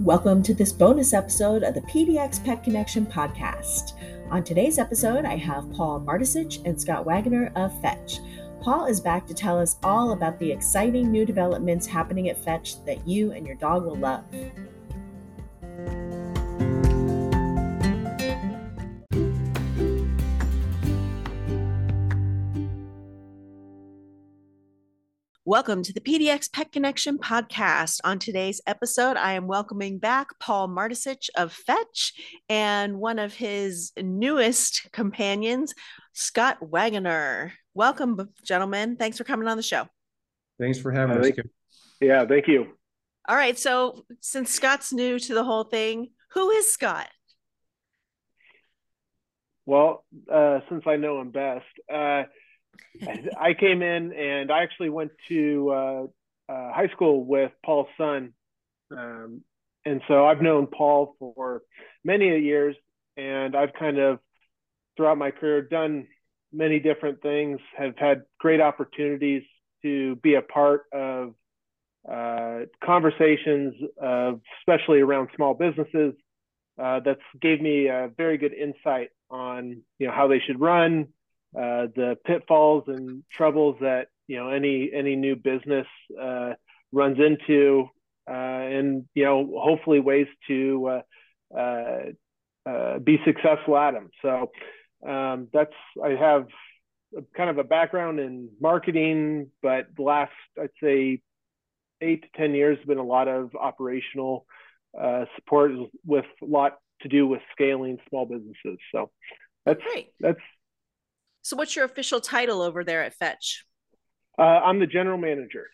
Welcome to this bonus episode of the PDX Pet Connection podcast. On today's episode, I have Paul Mardesich and Scott Waggener of Fetch. Paul is back to tell us all about the exciting new developments happening at Fetch that you and your dog will love. Welcome to the PDX Pet Connection podcast. On today's episode, I am welcoming back Paul Mardesich of Fetch and one of his newest companions, Scott Waggener. Welcome, gentlemen. Thanks for coming on the show. Thanks for having uh, us. Yeah, thank you. All right. So, since Scott's new to the whole thing, who is Scott? Well, uh, since I know him best, uh, I came in and I actually went to uh, uh, high school with Paul's son. Um, and so I've known Paul for many years and I've kind of throughout my career done many different things, have had great opportunities to be a part of uh, conversations, especially around small businesses. Uh, that's gave me a very good insight on you know how they should run, uh, the pitfalls and troubles that you know any any new business uh, runs into, uh, and you know hopefully ways to uh, uh, be successful at them. So um, that's I have kind of a background in marketing, but the last I'd say eight to ten years has been a lot of operational support with a lot to do with scaling small businesses. So that's Great. that's so, what's your official title over there at Fetch? Uh, I'm the general manager.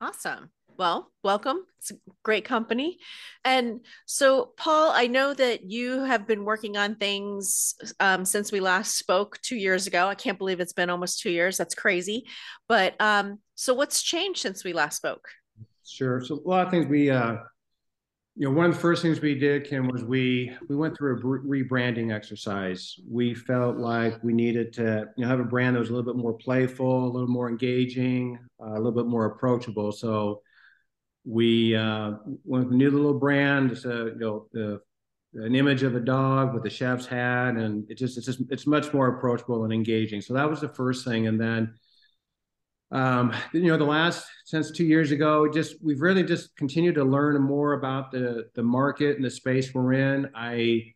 Awesome. Well, welcome. It's a great company. And so, Paul, I know that you have been working on things um, since we last spoke two years ago. I can't believe it's been almost two years. That's crazy. But um, so, what's changed since we last spoke? Sure. So, a lot of things we uh, you know, one of the first things we did, Kim, was we we went through a rebranding exercise. We felt like we needed to, you know, have a brand that was a little bit more playful, a little more engaging, uh, a little bit more approachable. So we uh, went with a new little brand. It's a, you know, the an image of a dog with a chef's hat, and it just it's just it's much more approachable and engaging. So that was the first thing, and then um, you know, the last since two years ago, just we've really just continued to learn more about the the market and the space we're in. I,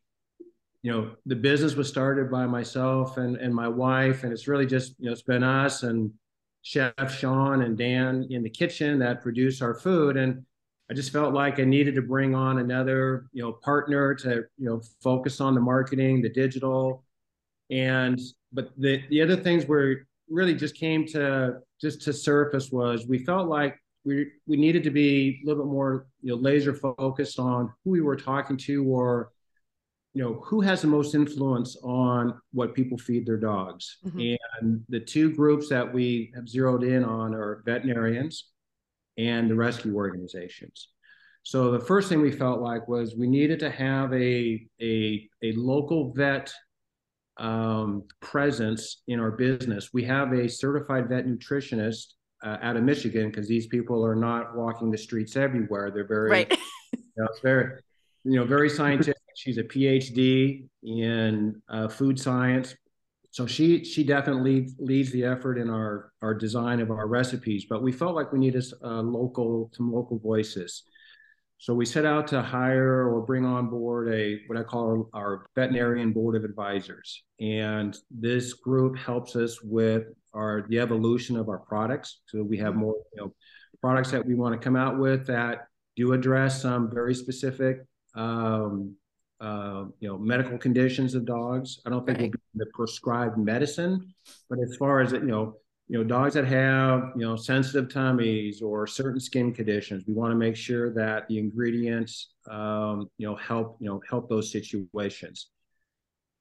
you know, the business was started by myself and and my wife, and it's really just you know it's been us and Chef Sean and Dan in the kitchen that produce our food, and I just felt like I needed to bring on another you know partner to you know focus on the marketing, the digital, and but the the other things were really just came to just to surface was we felt like we we needed to be a little bit more you know laser focused on who we were talking to or you know who has the most influence on what people feed their dogs mm-hmm. and the two groups that we have zeroed in on are veterinarians and the rescue organizations so the first thing we felt like was we needed to have a a, a local vet um, presence in our business. We have a certified vet nutritionist uh, out of Michigan because these people are not walking the streets everywhere. They're very, right. you know, very, you know, very scientific. She's a PhD in uh, food science, so she she definitely leads the effort in our our design of our recipes. But we felt like we needed uh, local some local voices. So we set out to hire or bring on board a what I call our veterinarian board of advisors, and this group helps us with our the evolution of our products. So we have more you know, products that we want to come out with that do address some very specific um, uh, you know medical conditions of dogs. I don't think right. we'll be the prescribed medicine, but as far as you know you know, dogs that have, you know, sensitive tummies or certain skin conditions, we want to make sure that the ingredients, um, you know, help, you know, help those situations.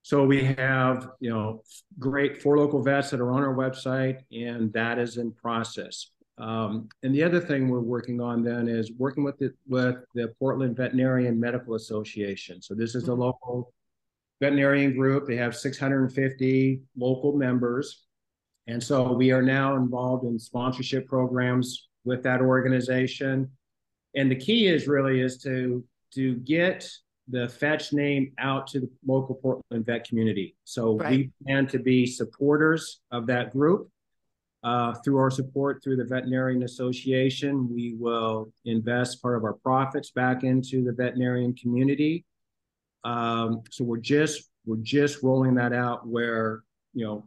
So we have, you know, great four local vets that are on our website, and that is in process. Um, and the other thing we're working on then is working with the with the Portland Veterinarian Medical Association. So this is a mm-hmm. local veterinarian group. They have 650 local members and so we are now involved in sponsorship programs with that organization. And the key is really is to to get the fetch name out to the local Portland vet community. So right. we plan to be supporters of that group. Uh, through our support through the Veterinarian Association, we will invest part of our profits back into the veterinarian community. Um, so we're just we're just rolling that out where you know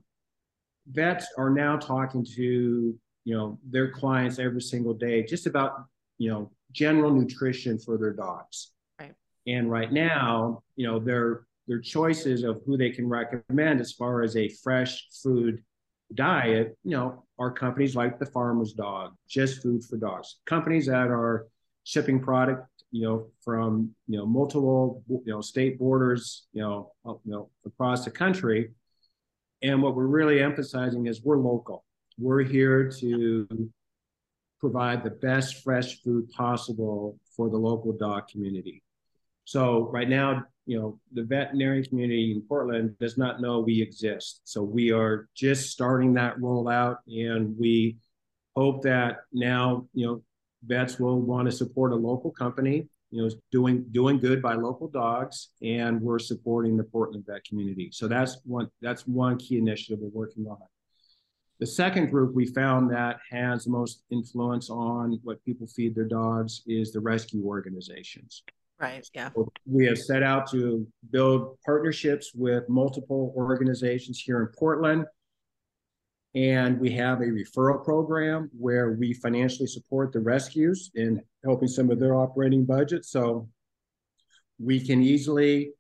vets are now talking to you know their clients every single day just about you know general nutrition for their dogs. Right. And right now you know their their choices of who they can recommend as far as a fresh food diet you know are companies like the farmer's dog just food for dogs. Companies that are shipping product you know from you know multiple you know state borders you know you know across the country and what we're really emphasizing is we're local we're here to provide the best fresh food possible for the local dog community. So right now, you know, the veterinary community in Portland does not know we exist. So we are just starting that rollout and we hope that now, you know, vets will want to support a local company, you know, doing doing good by local dogs and we're supporting the Portland vet community. So that's one that's one key initiative we're working on. The second group we found that has the most influence on what people feed their dogs is the rescue organizations. Right. Yeah. So we have set out to build partnerships with multiple organizations here in Portland. And we have a referral program where we financially support the rescues in helping some of their operating budget. So we can easily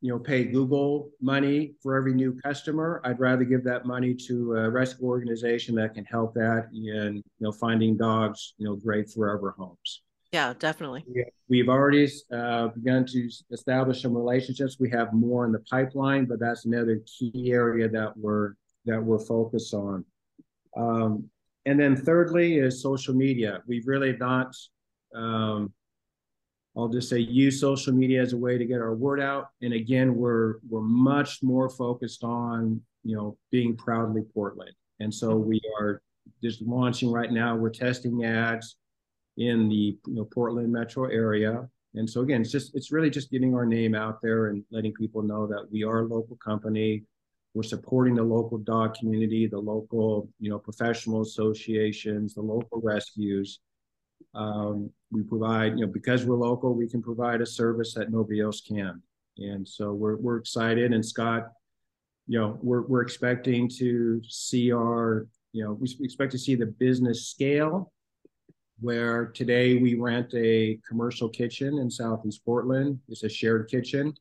you know, pay Google money for every new customer. I'd rather give that money to a rescue organization that can help that in, you know, finding dogs, you know, great forever homes. Yeah, definitely. We've already uh, begun to establish some relationships. We have more in the pipeline, but that's another key area that we're that we're focused on. Um, and then thirdly is social media. We've really not um, I'll just say use social media as a way to get our word out. And again, we're we're much more focused on you know being proudly Portland. And so we are just launching right now. We're testing ads in the you know Portland metro area. And so again, it's just it's really just getting our name out there and letting people know that we are a local company. We're supporting the local dog community, the local you know professional associations, the local rescues um, we provide, you know, because we're local, we can provide a service that nobody else can. And so we're, we're excited. And Scott, you know, we're, we're expecting to see our, you know, we expect to see the business scale where today we rent a commercial kitchen in Southeast Portland. It's a shared kitchen.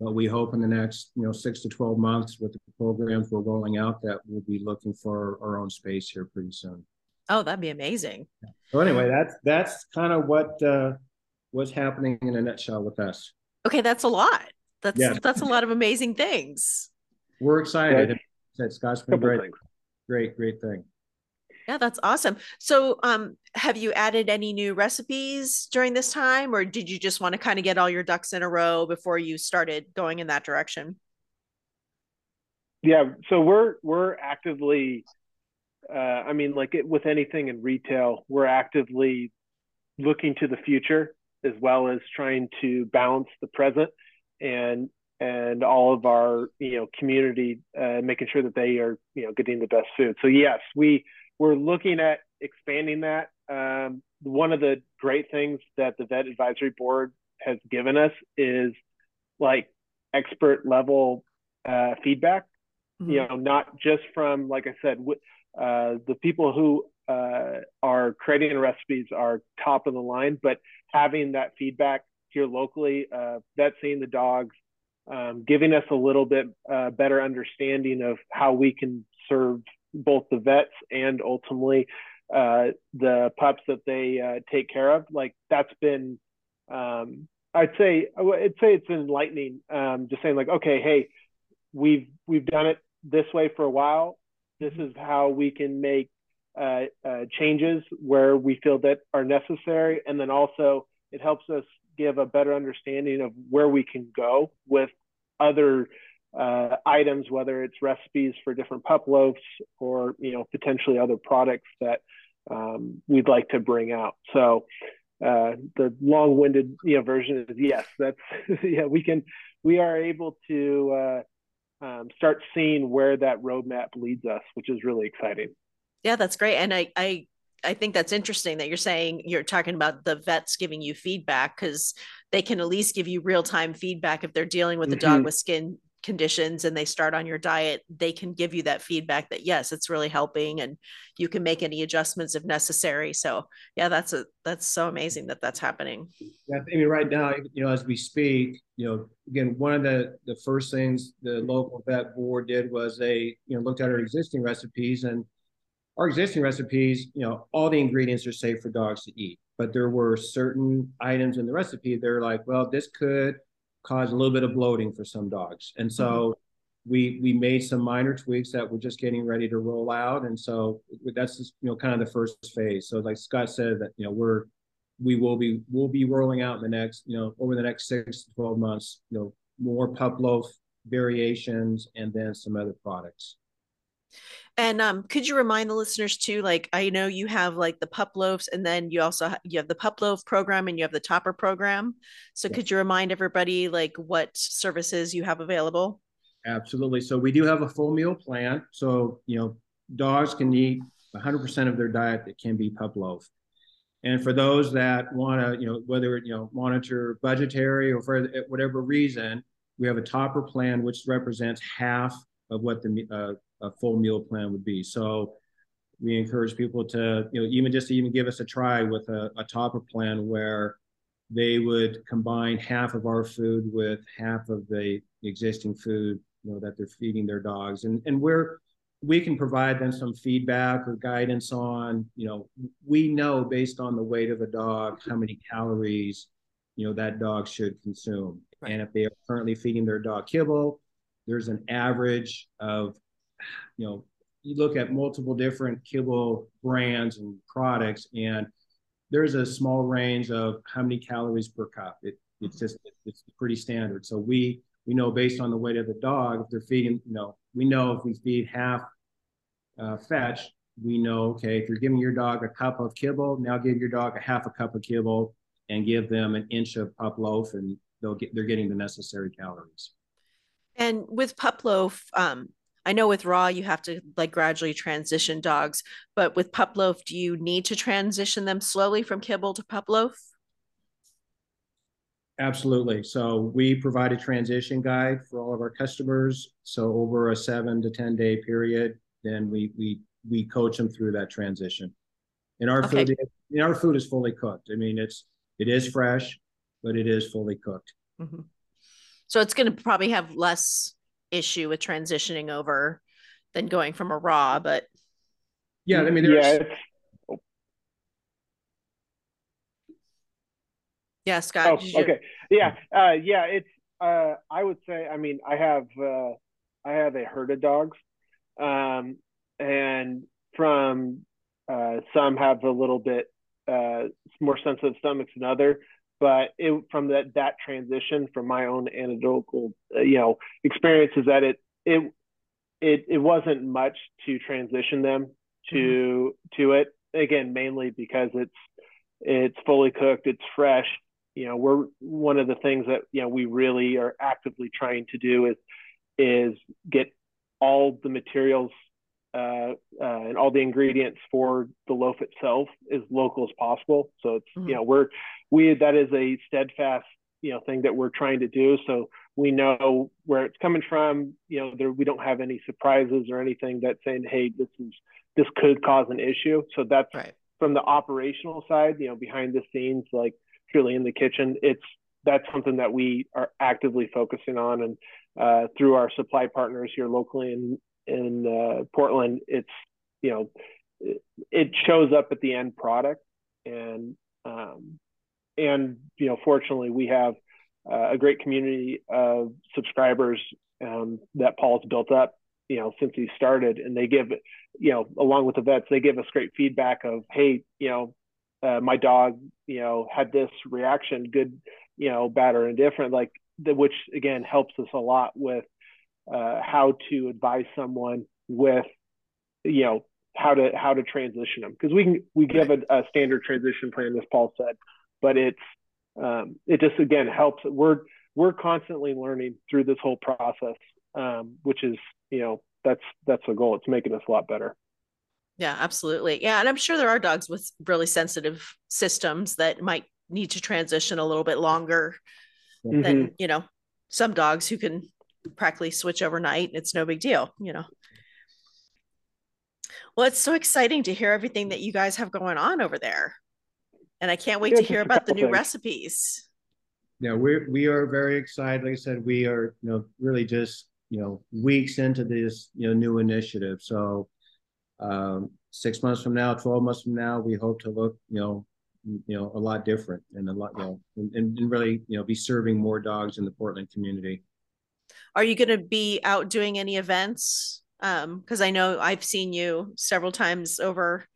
But we hope in the next, you know, six to 12 months with the programs we're rolling out that we'll be looking for our own space here pretty soon. Oh, that'd be amazing. So anyway, that's that's kind of what uh, what's happening in a nutshell with us. Okay, that's a lot. That's yeah. that's a lot of amazing things. We're excited. That Scott's been great, great, great thing. Yeah, that's awesome. So, um, have you added any new recipes during this time, or did you just want to kind of get all your ducks in a row before you started going in that direction? Yeah, so we're we're actively uh, I mean, like it, with anything in retail, we're actively looking to the future as well as trying to balance the present and and all of our you know community uh, making sure that they are you know getting the best food. So yes, we we're looking at expanding that. Um, one of the great things that the vet advisory board has given us is like expert level uh, feedback. Mm-hmm. You know, not just from like I said. Uh, the people who uh, are creating recipes are top of the line, but having that feedback here locally, uh, vet seeing the dogs, um, giving us a little bit uh, better understanding of how we can serve both the vets and ultimately uh, the pups that they uh, take care of. Like that's been, um, I'd say, I'd say it's enlightening. Um, just saying like, okay, hey, we've we've done it this way for a while this is how we can make uh, uh, changes where we feel that are necessary. And then also, it helps us give a better understanding of where we can go with other uh, items, whether it's recipes for different pup loafs or you know potentially other products that um, we'd like to bring out. So uh, the long-winded you know version is yes that's yeah we can we are able to uh, um, start seeing where that roadmap leads us which is really exciting yeah that's great and i i I think that's interesting that you're saying you're talking about the vets giving you feedback because they can at least give you real time feedback if they're dealing with a mm-hmm. dog with skin conditions and they start on your diet, they can give you that feedback that yes, it's really helping and you can make any adjustments if necessary. So yeah, that's a that's so amazing that that's happening. Yeah, I mean, right now, you know, as we speak, you know, again, one of the the first things the local vet board did was they, you know, looked at our existing recipes and our existing recipes, you know, all the ingredients are safe for dogs to eat, but there were certain items in the recipe. They're like, well, this could cause a little bit of bloating for some dogs. And so mm-hmm. we we made some minor tweaks that we're just getting ready to roll out. And so that's just, you know kind of the first phase. So like Scott said that you know we're we will be we'll be rolling out in the next you know over the next six to twelve months you know more pup loaf variations and then some other products. And um, could you remind the listeners too? Like, I know you have like the pup loaves, and then you also ha- you have the pup loaf program, and you have the topper program. So, yeah. could you remind everybody like what services you have available? Absolutely. So we do have a full meal plan. So you know, dogs can eat 100% of their diet that can be pup loaf. And for those that want to, you know, whether you know monitor budgetary or for whatever reason, we have a topper plan which represents half of what the uh, a full meal plan would be. So we encourage people to, you know, even just to even give us a try with a, a topper plan where they would combine half of our food with half of the existing food, you know, that they're feeding their dogs. And and we're we can provide them some feedback or guidance on, you know, we know based on the weight of the dog how many calories, you know, that dog should consume. Right. And if they are currently feeding their dog kibble, there's an average of you know, you look at multiple different kibble brands and products, and there's a small range of how many calories per cup. It, it's just it's pretty standard. So we we know based on the weight of the dog, if they're feeding, you know, we know if we feed half uh, fetch, we know okay, if you're giving your dog a cup of kibble, now give your dog a half a cup of kibble and give them an inch of pup loaf, and they'll get they're getting the necessary calories. And with pup loaf, um, I know with raw you have to like gradually transition dogs, but with pup loaf, do you need to transition them slowly from kibble to pup loaf? Absolutely. So we provide a transition guide for all of our customers. So over a seven to ten day period, then we we we coach them through that transition. And our okay. food, and our food is fully cooked. I mean, it's it is fresh, but it is fully cooked. Mm-hmm. So it's going to probably have less issue with transitioning over than going from a raw but yeah i mean yeah yeah scott oh, okay. Yeah uh yeah it's uh i would say i mean i have uh i have a herd of dogs um and from uh some have a little bit uh more sensitive stomachs than other but it, from that that transition from my own anecdotal uh, you know experience is that it it it it wasn't much to transition them to mm-hmm. to it again mainly because it's it's fully cooked it's fresh you know we're one of the things that you know we really are actively trying to do is is get all the materials uh, uh, and all the ingredients for the loaf itself as local as possible. So it's mm-hmm. you know we're we that is a steadfast you know thing that we're trying to do. So we know where it's coming from. You know there we don't have any surprises or anything that's saying hey this is this could cause an issue. So that's right. from the operational side. You know behind the scenes like truly in the kitchen it's that's something that we are actively focusing on and uh, through our supply partners here locally in in uh, Portland, it's you know it, it, shows up at the end product, and um, and you know fortunately we have uh, a great community of subscribers um, that Paul's built up you know since he started, and they give you know along with the vets they give us great feedback of hey you know uh, my dog you know had this reaction good you know bad or indifferent like the, which again helps us a lot with uh, how to advise someone with you know how to how to transition them. Because we can we give a, a, standard transition plan as paul said but it's um, it just again helps. We're we're constantly learning through this whole process, um, which is you know that's that's the goal. It's making us a lot better. Yeah, absolutely. Yeah, and I'm sure there are dogs with really sensitive systems that might need to transition a little bit longer mm-hmm. than you know some dogs who can practically switch overnight. It's no big deal, you know. Well, it's so exciting to hear everything that you guys have going on over there. And I can't wait yeah, to hear about the new things. recipes. Yeah, we're we are very excited. Like I said, we are, you know, really just, you know, weeks into this, you know, new initiative. So um six months from now, 12 months from now, we hope to look, you know, you know, a lot different and a lot, you know, and, and really, you know, be serving more dogs in the Portland community. Are you going to be out doing any events? Um, because I know I've seen you several times over at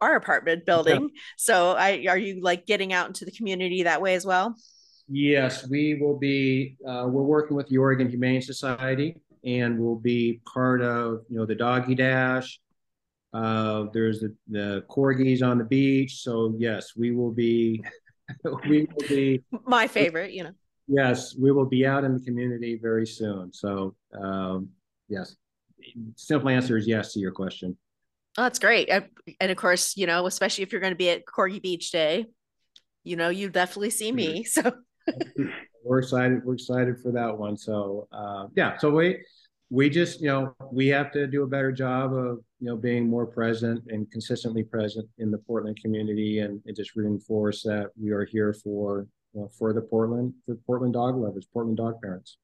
our apartment building. Yeah. So I are you like getting out into the community that way as well? Yes, we will be uh, we're working with the Oregon Humane Society and we'll be part of you know the doggy dash. Uh, there's the, the corgis on the beach. So yes, we will be we will be my favorite, you know. Yes, we will be out in the community very soon. So um, yes, simple answer is yes to your question. Oh, that's great. And of course, you know, especially if you're going to be at Corgi Beach Day, you know, you definitely see me. So we're excited. We're excited for that one. So uh, yeah, so we we just you know we have to do a better job of you know being more present and consistently present in the Portland community and, and just reinforce that we are here for you know, for the Portland for Portland dog lovers, Portland dog parents.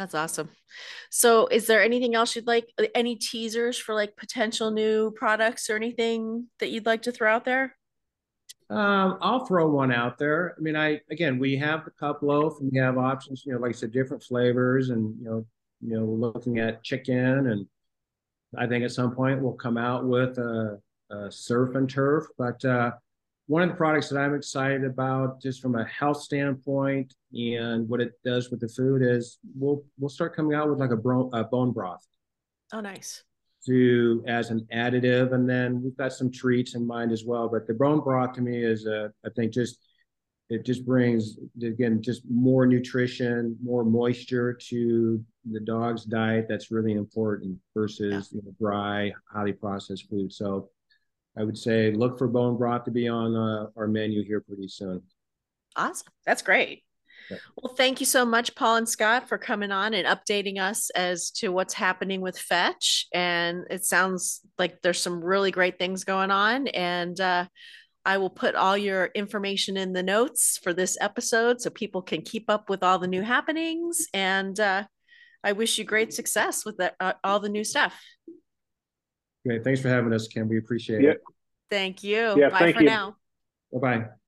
That's awesome. So, is there anything else you'd like? Uh, any teasers for like potential new products or anything that you'd like to throw out there? Um, I'll throw one out there. I mean, I again, we have the pup loaf, and we have options. You know, like I said, different flavors, and you know, you know, looking at chicken, and I think at some point we'll come out with a, a surf and turf. But uh, one of the products that I'm excited about, just from a health standpoint and what it does with the food, is we'll we'll start coming out with like a, bro- a bone broth. Oh, nice. To as an additive, and then we've got some treats in mind as well. But the bone broth to me is, a, I think, just it just brings again just more nutrition, more moisture to the dog's diet. That's really important versus yeah. you know, dry, highly processed food. So I would say look for bone broth to be on uh, our menu here pretty soon. Awesome. That's great. Well, thank you so much, Paul and Scott, for coming on and updating us as to what's happening with Fetch. And it sounds like there's some really great things going on. And uh, I will put all your information in the notes for this episode so people can keep up with all the new happenings. And uh, I wish you great success with the, uh, all the new stuff. Great. Thanks for having us, Kim. We appreciate it. Thank you. Yeah, Bye thank for you. now. Bye bye.